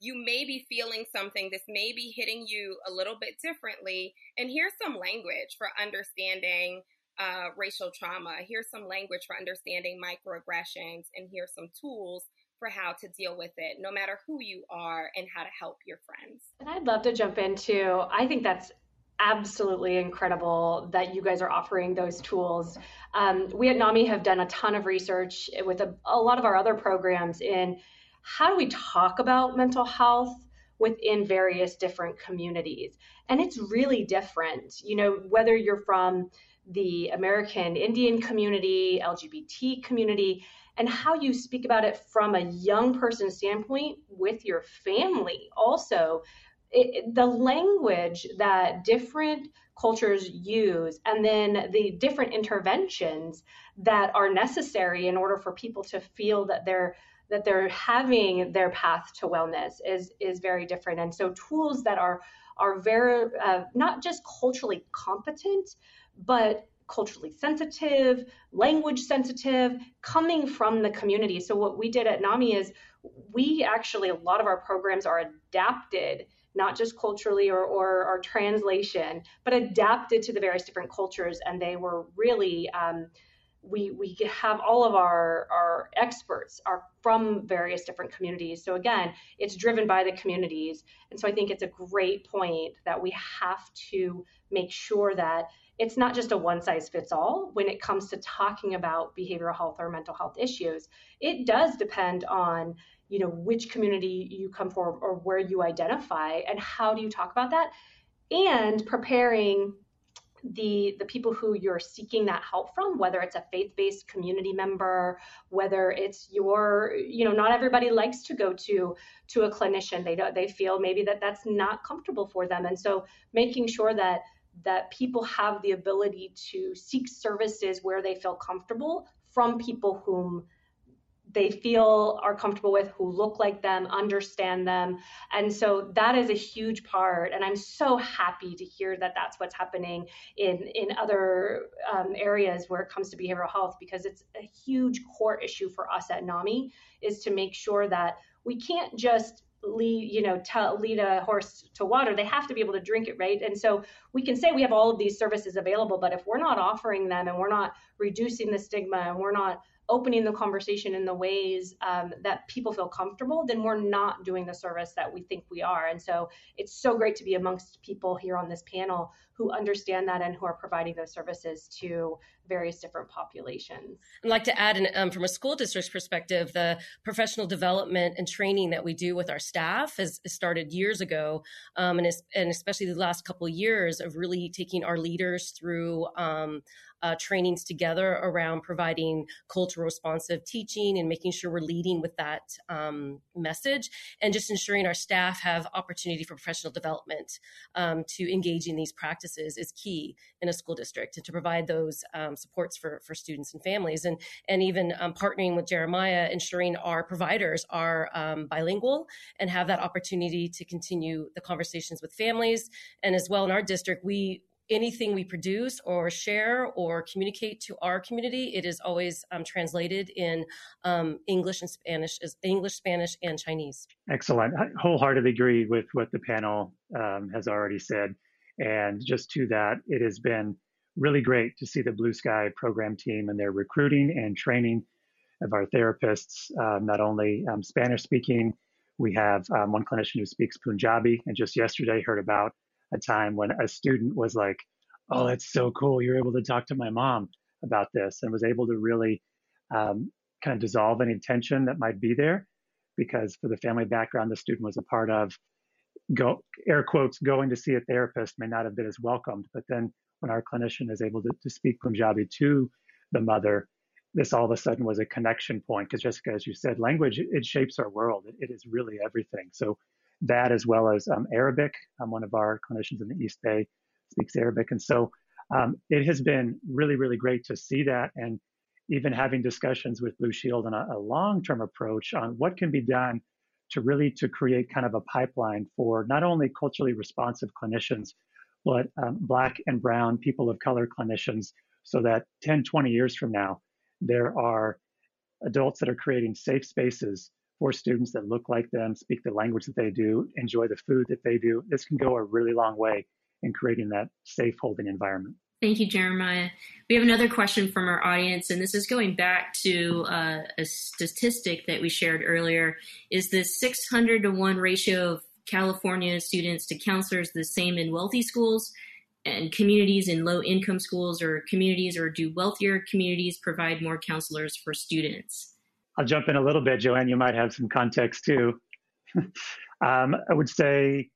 you may be feeling something, this may be hitting you a little bit differently. And here's some language for understanding uh, racial trauma. Here's some language for understanding microaggressions, and here's some tools for how to deal with it, no matter who you are, and how to help your friends. And I'd love to jump into, I think that's absolutely incredible that you guys are offering those tools. Um, we at NAMI have done a ton of research with a, a lot of our other programs in how do we talk about mental health within various different communities. And it's really different, you know, whether you're from the American Indian community, LGBT community, and how you speak about it from a young person standpoint with your family. Also, it, the language that different cultures use and then the different interventions that are necessary in order for people to feel that they're that they're having their path to wellness is is very different and so tools that are are very uh, not just culturally competent but culturally sensitive language sensitive coming from the community so what we did at NAMI is we actually a lot of our programs are adapted not just culturally or, or, or translation, but adapted to the various different cultures. And they were really, um, we, we have all of our, our experts are from various different communities. So again, it's driven by the communities. And so I think it's a great point that we have to make sure that it's not just a one size fits all when it comes to talking about behavioral health or mental health issues. It does depend on you know which community you come from or where you identify and how do you talk about that and preparing the the people who you're seeking that help from whether it's a faith-based community member whether it's your you know not everybody likes to go to to a clinician they don't they feel maybe that that's not comfortable for them and so making sure that that people have the ability to seek services where they feel comfortable from people whom they feel are comfortable with, who look like them, understand them. And so that is a huge part. And I'm so happy to hear that that's what's happening in, in other um, areas where it comes to behavioral health, because it's a huge core issue for us at NAMI is to make sure that we can't just lead you know tell, lead a horse to water they have to be able to drink it right and so we can say we have all of these services available but if we're not offering them and we're not reducing the stigma and we're not opening the conversation in the ways um, that people feel comfortable, then we're not doing the service that we think we are. And so it's so great to be amongst people here on this panel who understand that and who are providing those services to various different populations. I'd like to add, um, from a school district's perspective, the professional development and training that we do with our staff has, started years ago, um, and, and especially the last couple of years of really taking our leaders through. Um, uh, trainings together around providing cultural responsive teaching and making sure we're leading with that um, message and just ensuring our staff have opportunity for professional development um, to engage in these practices is key in a school district and to provide those um, supports for, for students and families and and even um, partnering with Jeremiah ensuring our providers are um, bilingual and have that opportunity to continue the conversations with families and as well in our district we anything we produce or share or communicate to our community, it is always um, translated in um, English and Spanish, as English, Spanish, and Chinese. Excellent. I wholeheartedly agree with what the panel um, has already said. And just to that, it has been really great to see the Blue Sky program team and their recruiting and training of our therapists, um, not only um, Spanish speaking. We have um, one clinician who speaks Punjabi, and just yesterday heard about a time when a student was like, "Oh, that's so cool! You're able to talk to my mom about this," and was able to really um, kind of dissolve any tension that might be there, because for the family background the student was a part of, go air quotes going to see a therapist may not have been as welcomed, but then when our clinician is able to, to speak Punjabi to the mother, this all of a sudden was a connection point because Jessica, as you said, language it shapes our world. It, it is really everything. So that as well as um, Arabic. Um, one of our clinicians in the East Bay speaks Arabic. And so um, it has been really, really great to see that and even having discussions with Blue Shield on a, a long-term approach on what can be done to really to create kind of a pipeline for not only culturally responsive clinicians, but um, black and brown people of color clinicians so that 10, 20 years from now, there are adults that are creating safe spaces for students that look like them, speak the language that they do, enjoy the food that they do. This can go a really long way in creating that safe holding environment. Thank you, Jeremiah. We have another question from our audience, and this is going back to uh, a statistic that we shared earlier. Is the 600 to 1 ratio of California students to counselors the same in wealthy schools and communities in low income schools or communities, or do wealthier communities provide more counselors for students? I'll jump in a little bit, Joanne. You might have some context too. um, I would say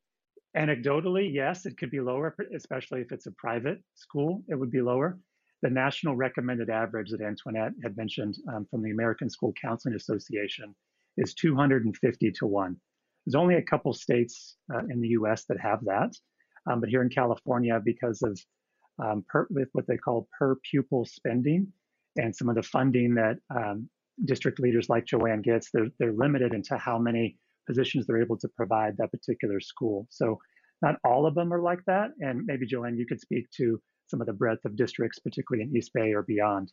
Anecdotally, yes, it could be lower, especially if it's a private school, it would be lower. The national recommended average that Antoinette had mentioned um, from the American School Counseling Association is 250 to 1. There's only a couple states uh, in the US that have that. Um, but here in California, because of um, per, what they call per pupil spending and some of the funding that um, district leaders like Joanne gets, they're, they're limited into how many positions they're able to provide that particular school. So not all of them are like that. And maybe Joanne, you could speak to some of the breadth of districts, particularly in East Bay or beyond.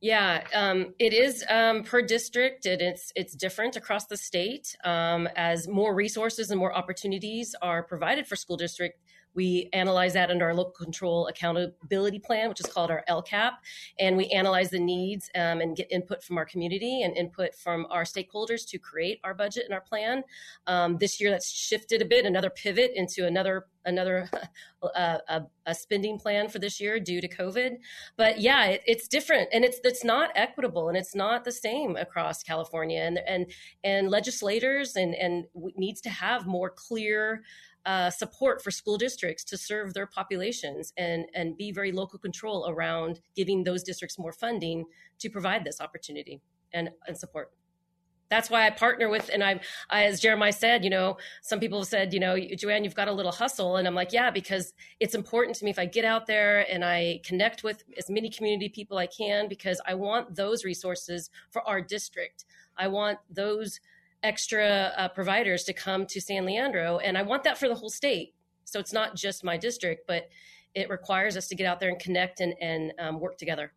Yeah, um, it is um, per district. and it's it's different across the state. Um, as more resources and more opportunities are provided for school district, we analyze that under our local control accountability plan, which is called our LCAP, and we analyze the needs um, and get input from our community and input from our stakeholders to create our budget and our plan. Um, this year, that's shifted a bit, another pivot into another another uh, a, a, spending plan for this year due to COVID. But yeah, it, it's different and it's it's not equitable and it's not the same across California and and and legislators and and needs to have more clear uh, support for school districts to serve their populations and, and be very local control around giving those districts more funding to provide this opportunity and, and support. That's why I partner with, and I, I, as Jeremiah said, you know, some people have said, you know, Joanne, you've got a little hustle. And I'm like, yeah, because it's important to me if I get out there and I connect with as many community people I can, because I want those resources for our district. I want those extra uh, providers to come to San Leandro. And I want that for the whole state. So it's not just my district, but it requires us to get out there and connect and, and um, work together.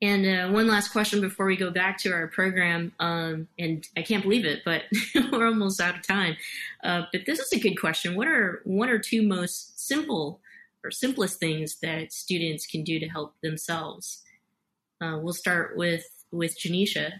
And uh, one last question before we go back to our program. Um, and I can't believe it, but we're almost out of time. Uh, but this is a good question. What are one or two most simple or simplest things that students can do to help themselves? Uh, we'll start with with Janisha.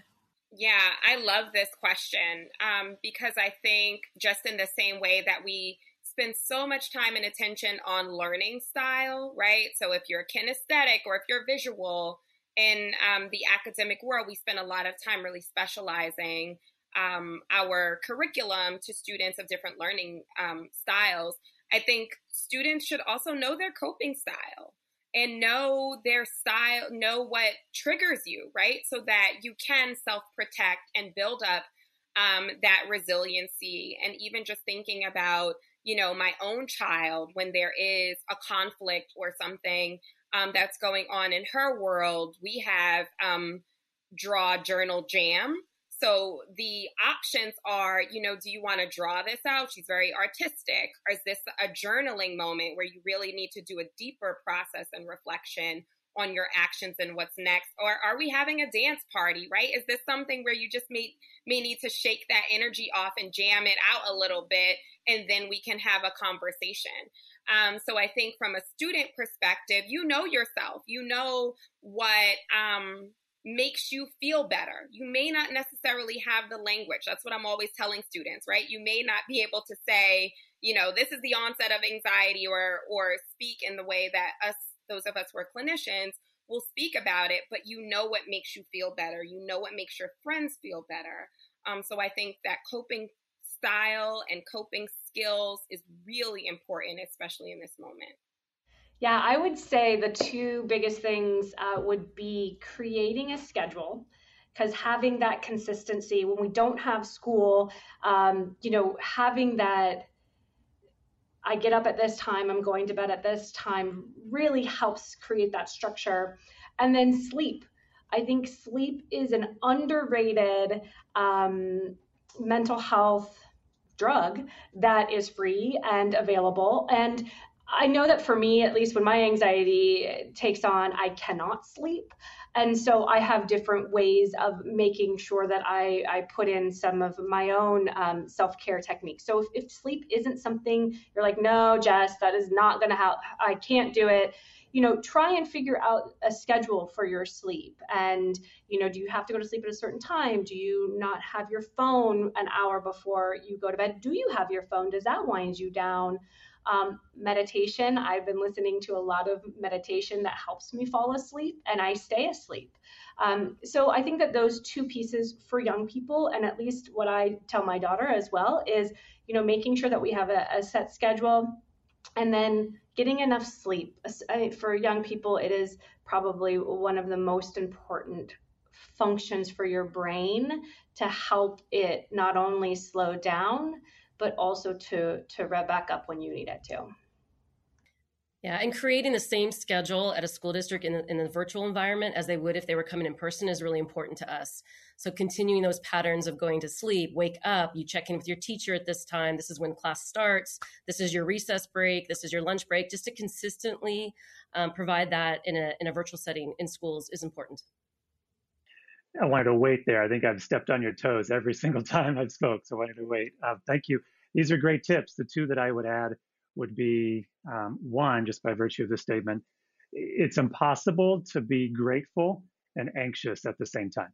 Yeah, I love this question um, because I think just in the same way that we spend so much time and attention on learning style, right? So if you're kinesthetic or if you're visual in um, the academic world, we spend a lot of time really specializing um, our curriculum to students of different learning um, styles. I think students should also know their coping style and know their style, know what triggers you, right? So that you can self protect and build up um, that resiliency. And even just thinking about, you know, my own child when there is a conflict or something um, that's going on in her world, we have um, Draw Journal Jam so the options are, you know, do you want to draw this out? She's very artistic. Or is this a journaling moment where you really need to do a deeper process and reflection on your actions and what's next? Or are we having a dance party, right? Is this something where you just may, may need to shake that energy off and jam it out a little bit and then we can have a conversation? Um, so I think from a student perspective, you know yourself, you know what, um, makes you feel better. You may not necessarily have the language. That's what I'm always telling students, right? You may not be able to say, you know, this is the onset of anxiety or or speak in the way that us those of us who are clinicians will speak about it, but you know what makes you feel better. You know what makes your friends feel better. Um, so I think that coping style and coping skills is really important, especially in this moment. Yeah, I would say the two biggest things uh, would be creating a schedule because having that consistency when we don't have school, um, you know, having that I get up at this time, I'm going to bed at this time really helps create that structure. And then sleep. I think sleep is an underrated um, mental health drug that is free and available. And I know that for me, at least when my anxiety takes on, I cannot sleep. and so I have different ways of making sure that I, I put in some of my own um, self care techniques. So if, if sleep isn't something you're like, no, Jess, that is not going to help, I can't do it you know try and figure out a schedule for your sleep. And you know do you have to go to sleep at a certain time? Do you not have your phone an hour before you go to bed? Do you have your phone? Does that wind you down um, meditation. I've been listening to a lot of meditation that helps me fall asleep and i stay asleep. Um, so i think that those two pieces for young people and at least what i tell my daughter as well is you know making sure that we have a, a set schedule and then getting enough sleep. For young people it is probably one of the most important functions for your brain to help it not only slow down but also to to rev back up when you need it to yeah, and creating the same schedule at a school district in, in the virtual environment as they would if they were coming in person is really important to us. So continuing those patterns of going to sleep, wake up, you check in with your teacher at this time. This is when class starts. This is your recess break. This is your lunch break. Just to consistently um, provide that in a in a virtual setting in schools is important. I wanted to wait there. I think I've stepped on your toes every single time I've spoke, so I wanted to wait. Uh, thank you. These are great tips. The two that I would add would be um, one, just by virtue of the statement, it's impossible to be grateful and anxious at the same time.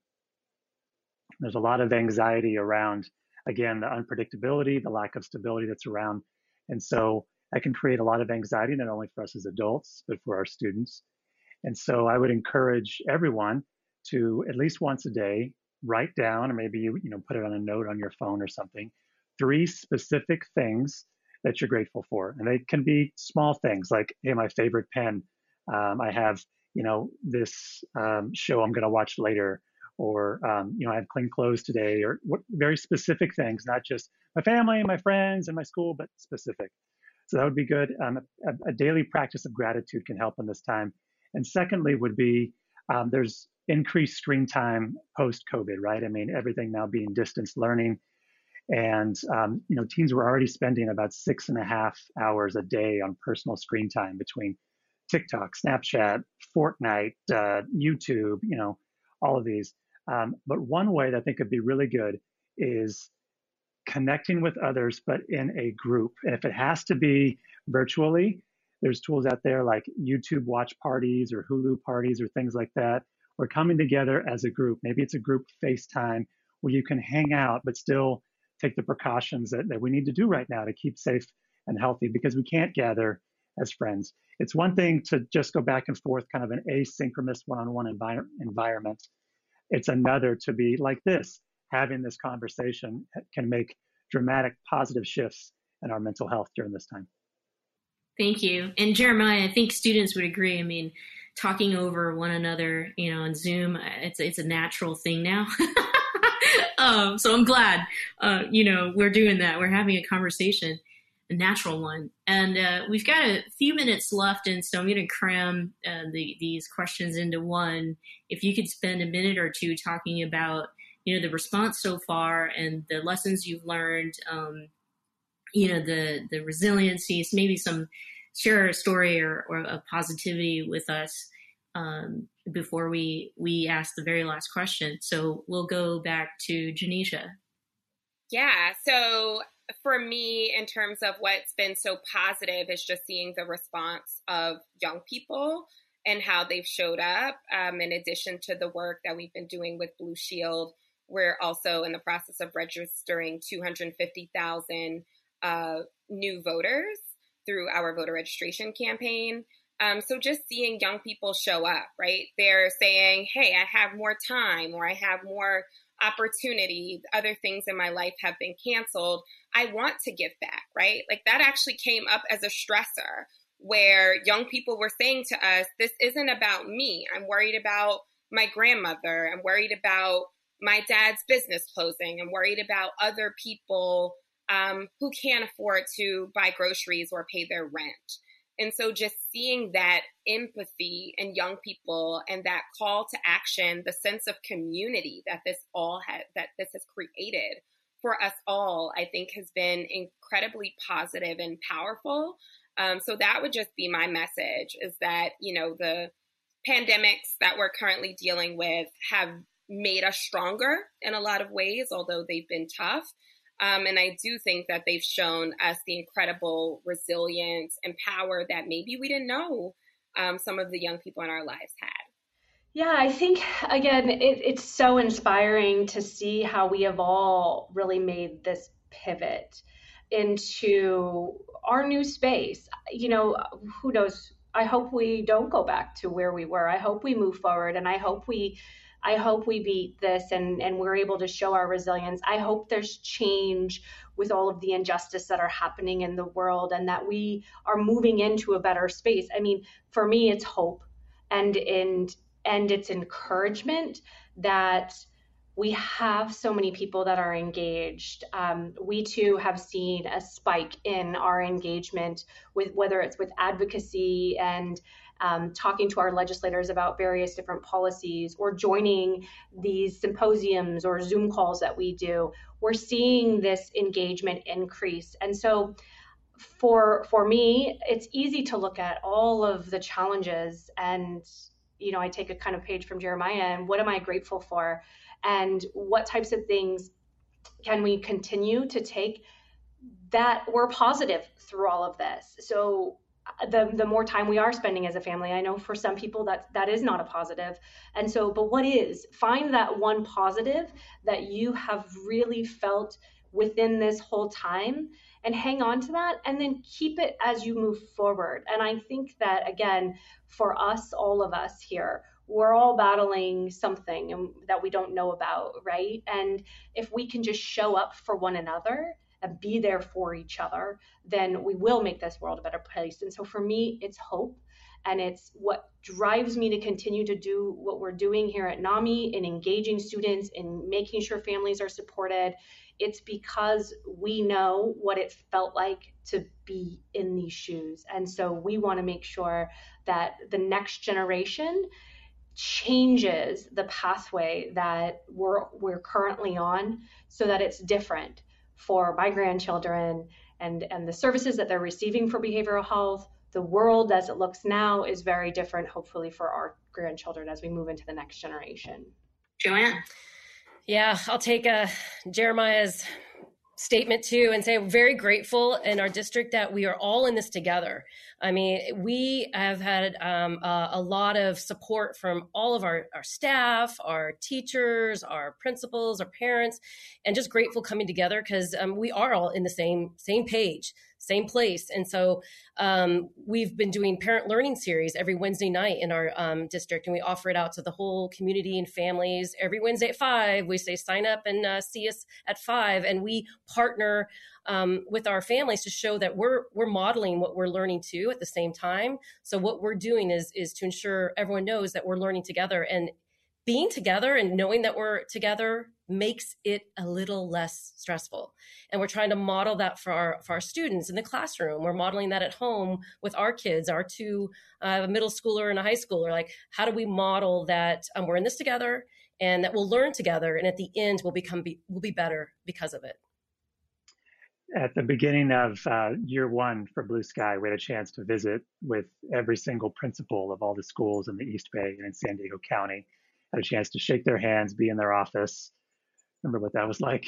There's a lot of anxiety around, again, the unpredictability, the lack of stability that's around. And so that can create a lot of anxiety, not only for us as adults, but for our students. And so I would encourage everyone to at least once a day write down, or maybe you, you know, put it on a note on your phone or something, three specific things that you're grateful for. And they can be small things like, hey, my favorite pen. Um, I have, you know, this um, show I'm going to watch later, or um, you know, I have clean clothes today, or what, very specific things, not just my family, and my friends, and my school, but specific. So that would be good. Um, a, a, daily practice of gratitude can help in this time. And secondly, would be um, there's increased screen time post COVID, right? I mean, everything now being distance learning. And um, you know, teens were already spending about six and a half hours a day on personal screen time between TikTok, Snapchat, Fortnite, uh, YouTube, you know, all of these. Um, but one way that I think could be really good is connecting with others, but in a group. And if it has to be virtually, there's tools out there like YouTube watch parties or Hulu parties or things like that. Or coming together as a group. Maybe it's a group FaceTime where you can hang out, but still take the precautions that, that we need to do right now to keep safe and healthy because we can't gather as friends. It's one thing to just go back and forth, kind of an asynchronous one on one environment. It's another to be like this, having this conversation can make dramatic positive shifts in our mental health during this time. Thank you. And Jeremiah, I think students would agree. I mean, talking over one another, you know, on Zoom, it's it's a natural thing now. um, so I'm glad, uh, you know, we're doing that. We're having a conversation, a natural one. And uh, we've got a few minutes left, and so I'm going to cram uh, the, these questions into one. If you could spend a minute or two talking about, you know, the response so far and the lessons you've learned, um, you know, the the resiliencies, maybe some share a story or, or a positivity with us um, before we we ask the very last question. So we'll go back to Janisha. Yeah. So for me, in terms of what's been so positive, is just seeing the response of young people and how they've showed up. Um, in addition to the work that we've been doing with Blue Shield, we're also in the process of registering 250,000 uh, new voters through our voter registration campaign. Um, so just seeing young people show up, right? They're saying, hey, I have more time or I have more opportunity. Other things in my life have been canceled. I want to give back, right? Like that actually came up as a stressor where young people were saying to us, this isn't about me. I'm worried about my grandmother. I'm worried about my dad's business closing. I'm worried about other people um, who can't afford to buy groceries or pay their rent. And so just seeing that empathy in young people and that call to action, the sense of community that this all had, that this has created for us all, I think has been incredibly positive and powerful. Um, so that would just be my message is that, you know, the, pandemics that we're currently dealing with have made us stronger in a lot of ways, although they've been tough. Um, and I do think that they've shown us the incredible resilience and power that maybe we didn't know um, some of the young people in our lives had. Yeah, I think again, it, it's so inspiring to see how we have all really made this pivot into our new space. You know, who knows? I hope we don't go back to where we were. I hope we move forward, and I hope we I hope we beat this and, and we're able to show our resilience. I hope there's change with all of the injustice that are happening in the world and that we are moving into a better space. I mean, for me, it's hope and and and it's encouragement that we have so many people that are engaged. Um, we too have seen a spike in our engagement with whether it's with advocacy and um, talking to our legislators about various different policies or joining these symposiums or Zoom calls that we do, we're seeing this engagement increase. And so for for me, it's easy to look at all of the challenges and you know, I take a kind of page from Jeremiah and what am I grateful for? And what types of things can we continue to take that were positive through all of this? So the the more time we are spending as a family. I know for some people that that is not a positive. And so but what is? Find that one positive that you have really felt within this whole time and hang on to that and then keep it as you move forward. And i think that again for us all of us here we're all battling something that we don't know about right? And if we can just show up for one another and be there for each other, then we will make this world a better place. And so for me, it's hope. And it's what drives me to continue to do what we're doing here at NAMI in engaging students in making sure families are supported. It's because we know what it felt like to be in these shoes. And so we want to make sure that the next generation changes the pathway that we're we're currently on so that it's different for my grandchildren and, and the services that they're receiving for behavioral health. The world as it looks now is very different, hopefully, for our grandchildren as we move into the next generation. Joanne. Yeah, I'll take uh, Jeremiah's statement too and say we're very grateful in our district that we are all in this together. I mean, we have had um, a, a, lot of support from all of our, our staff, our teachers, our principals, our parents, and just grateful coming together because um, we are all in the same same page same place. And so um, we've been doing parent learning series every Wednesday night in our um, district, and we offer it out to the whole community and families every Wednesday at five. We say sign up and uh, see us at five, and we partner um, with our families to show that we're we're modeling what we're learning too at the same time. So what we're doing is is to ensure everyone knows that we're learning together and being together and knowing that we're together makes it a little less stressful. And we're trying to model that for our for our students in the classroom. We're modeling that at home with our kids our two uh, a middle schooler and a high schooler. Like how do we model that um, we're in this together and that we'll learn together and at the end we'll become be, we'll be better because of it? At the beginning of uh, year one for Blue Sky, we had a chance to visit with every single principal of all the schools in the East Bay and in San Diego County. Had a chance to shake their hands, be in their office, remember what that was like.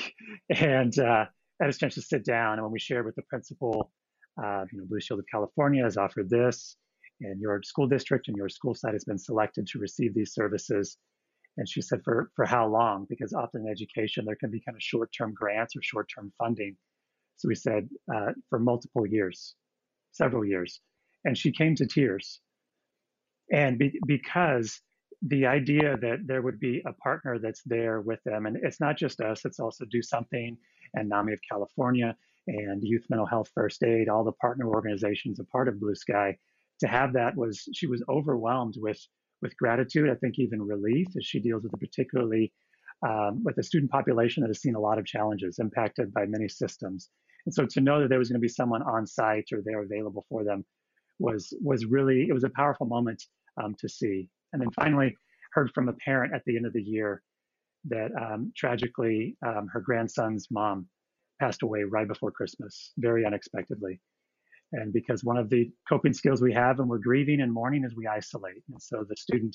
And uh, I had a chance to sit down, and when we shared with the principal, uh, you know, Blue Shield of California has offered this, and your school district and your school site has been selected to receive these services. And she said, for for how long? Because often in education there can be kind of short-term grants or short-term funding. So we said uh, for multiple years, several years, and she came to tears. And be, because the idea that there would be a partner that's there with them, and it's not just us, it's also Do Something and NAMI of California and Youth Mental Health First Aid, all the partner organizations a part of Blue Sky. To have that was she was overwhelmed with with gratitude, I think even relief, as she deals with a particularly um, with a student population that has seen a lot of challenges impacted by many systems. And so to know that there was going to be someone on site or there available for them was was really it was a powerful moment um, to see. And then finally, heard from a parent at the end of the year that um, tragically um, her grandson's mom passed away right before Christmas, very unexpectedly. And because one of the coping skills we have when we're grieving and mourning is we isolate. And so the student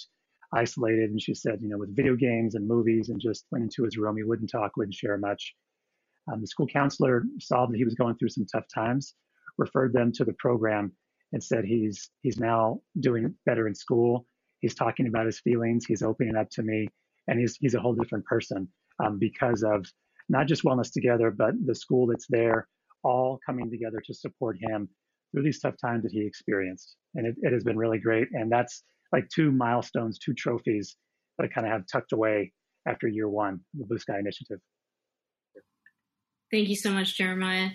isolated and she said, you know, with video games and movies and just went into his room. He wouldn't talk, wouldn't share much. Um, the school counselor saw that he was going through some tough times, referred them to the program and said he's he's now doing better in school. He's talking about his feelings. He's opening up to me, and he's he's a whole different person um, because of not just Wellness Together, but the school that's there, all coming together to support him through these tough times that he experienced. And it, it has been really great. And that's like two milestones, two trophies that I kind of have tucked away after year one, the Blue Sky Initiative. Thank you so much, Jeremiah.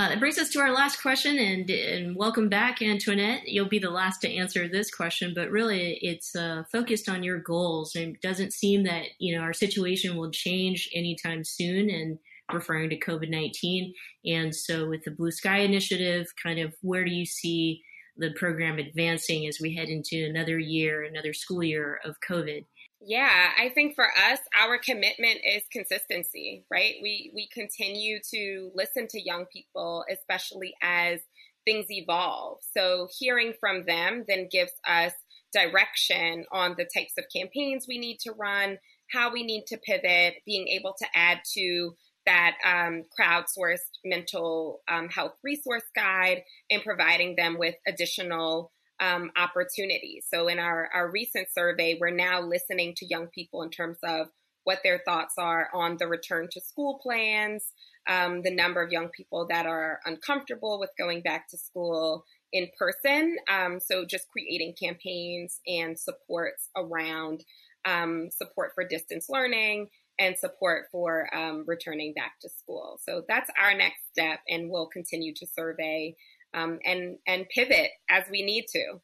Uh, that brings us to our last question, and, and, welcome back, Antoinette. You'll be the last to answer this question, but really, it's uh, focused on your goals. And it doesn't seem that you know our situation will change anytime soon. And referring to COVID nineteen, and so with the Blue Sky Initiative, kind of where do you see the program advancing as we head into another year, another school year of COVID? Yeah, I think for us, our commitment is consistency, right? We we continue to listen to young people, especially as things evolve. So hearing from them then gives us direction on the types of campaigns we need to run, how we need to pivot, being able to add to that um, crowdsourced mental um, health resource guide and providing them with additional um, opportunities. So, in our, our recent survey, we're now listening to young people in terms of what their thoughts are on the return to school plans, um, the number of young people that are uncomfortable with going back to school in person. Um, so, just creating campaigns and supports around um, support for distance learning and support for um, returning back to school. So, that's our next step, and we'll continue to survey um, and and pivot as we need to.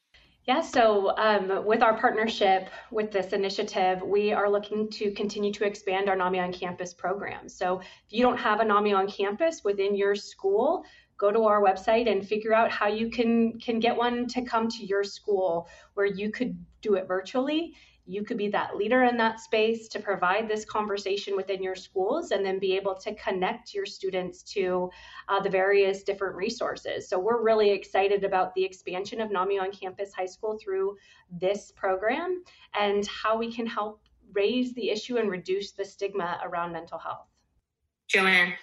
Yeah, so um, with our partnership with this initiative, we are looking to continue to expand our NAMI on campus program. So if you don't have a NAMI on campus within your school, go to our website and figure out how you can can get one to come to your school where you could do it virtually you could be that leader in that space to provide this conversation within your schools and then be able to connect your students to uh, the various different resources. So we're really excited about the expansion of NAMI on Campus High School through this program and how we can help raise the issue and reduce the stigma around mental health. Joanne.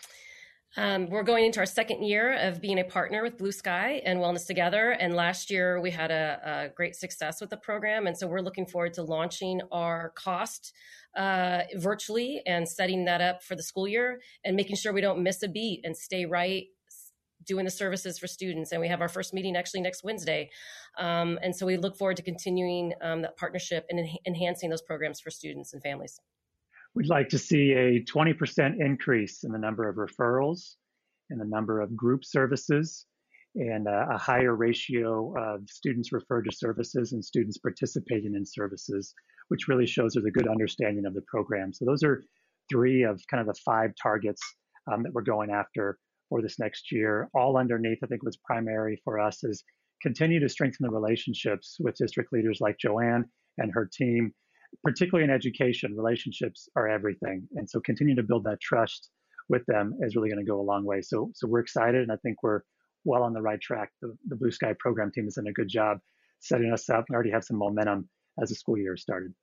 Um, we're going into our second year of being a partner with Blue Sky and Wellness Together. And last year we had a, a great success with the program. And so we're looking forward to launching our COST uh, virtually and setting that up for the school year and making sure we don't miss a beat and stay right doing the services for students. And we have our first meeting actually next Wednesday. Um, and so we look forward to continuing um, that partnership and en- enhancing those programs for students and families. We'd like to see a 20% increase in the number of referrals and the number of group services and a, a higher ratio of students referred to services and students participating in services, which really shows there's a good understanding of the program. So those are three of kind of the five targets um, that we're going after for this next year. All underneath, I think what's primary for us is continue to strengthen the relationships with district leaders like Joanne and her team particularly in education, relationships are everything. And so continuing to build that trust with them is really going to go a long way. So, so we're excited, and I think we're well on the right track. The, the Blue Sky program team has done a good job setting us up. We already have some momentum as the school year started.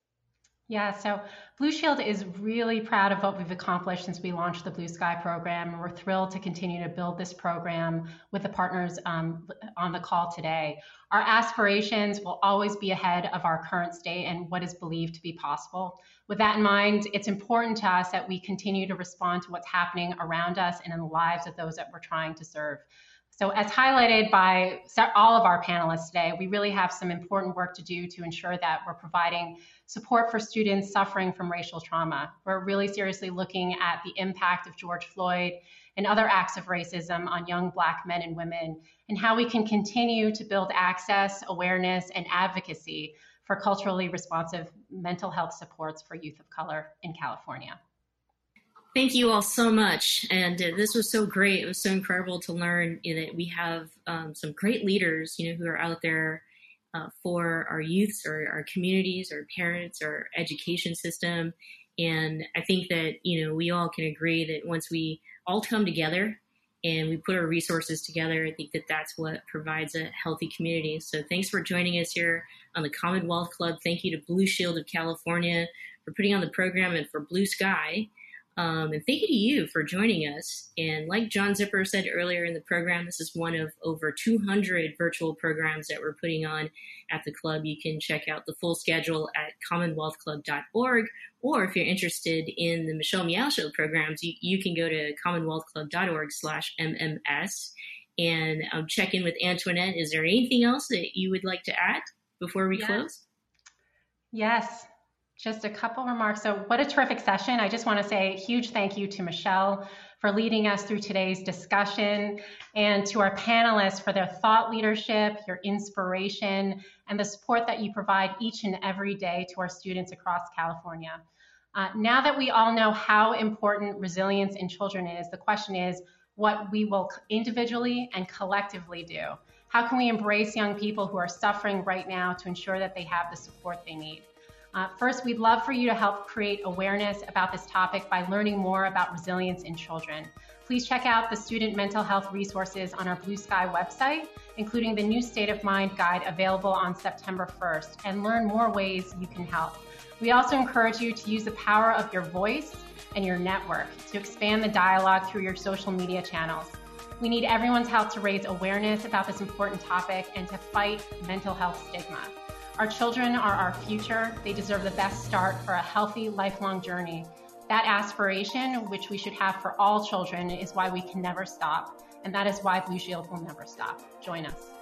Yeah, so Blue Shield is really proud of what we've accomplished since we launched the Blue Sky program. And we're thrilled to continue to build this program with the partners um, on the call today. Our aspirations will always be ahead of our current state and what is believed to be possible. With that in mind, it's important to us that we continue to respond to what's happening around us and in the lives of those that we're trying to serve. So, as highlighted by all of our panelists today, we really have some important work to do to ensure that we're providing support for students suffering from racial trauma. We're really seriously looking at the impact of George Floyd and other acts of racism on young Black men and women, and how we can continue to build access, awareness, and advocacy for culturally responsive mental health supports for youth of color in California. Thank you all so much. And uh, this was so great. It was so incredible to learn you know, that we have um, some great leaders, you know, who are out there uh, for our youths or our communities, or parents, or education system. And I think that, you know, we all can agree that once we all come together and we put our resources together. I think that that's what provides a healthy community. So thanks for joining us here on the Commonwealth Club. Thank you to Blue Shield of California for putting on the program and for Blue Sky. Um, and thank you to you for joining us. And like John Zipperer said earlier in the program, this is one of over 200 virtual programs that we're putting on at the club. You can check out the full schedule at commonwealthclub.org, or if you're interested in the Michelle Meow Show programs, you, you can go to commonwealthclub.org slash MMS and um, check in with Antoinette. Is there anything else that you would like to add before we yes. close? Yes. Just a couple remarks. So, what a terrific session. I just want to say a huge thank you to Michelle for leading us through today's discussion and to our panelists for their thought leadership, your inspiration, and the support that you provide each and every day to our students across California. Uh, now that we all know how important resilience in children is, the question is what we will individually and collectively do. How can we embrace young people who are suffering right now to ensure that they have the support they need? Uh, first, we'd love for you to help create awareness about this topic by learning more about resilience in children. Please check out the student mental health resources on our Blue Sky website, including the new State of Mind guide available on September 1st, and learn more ways you can help. We also encourage you to use the power of your voice and your network to expand the dialogue through your social media channels. We need everyone's help to raise awareness about this important topic and to fight mental health stigma. Our children are our future. They deserve the best start for a healthy, lifelong journey. That aspiration, which we should have for all children, is why we can never stop. And that is why Blue Shield will never stop. Join us.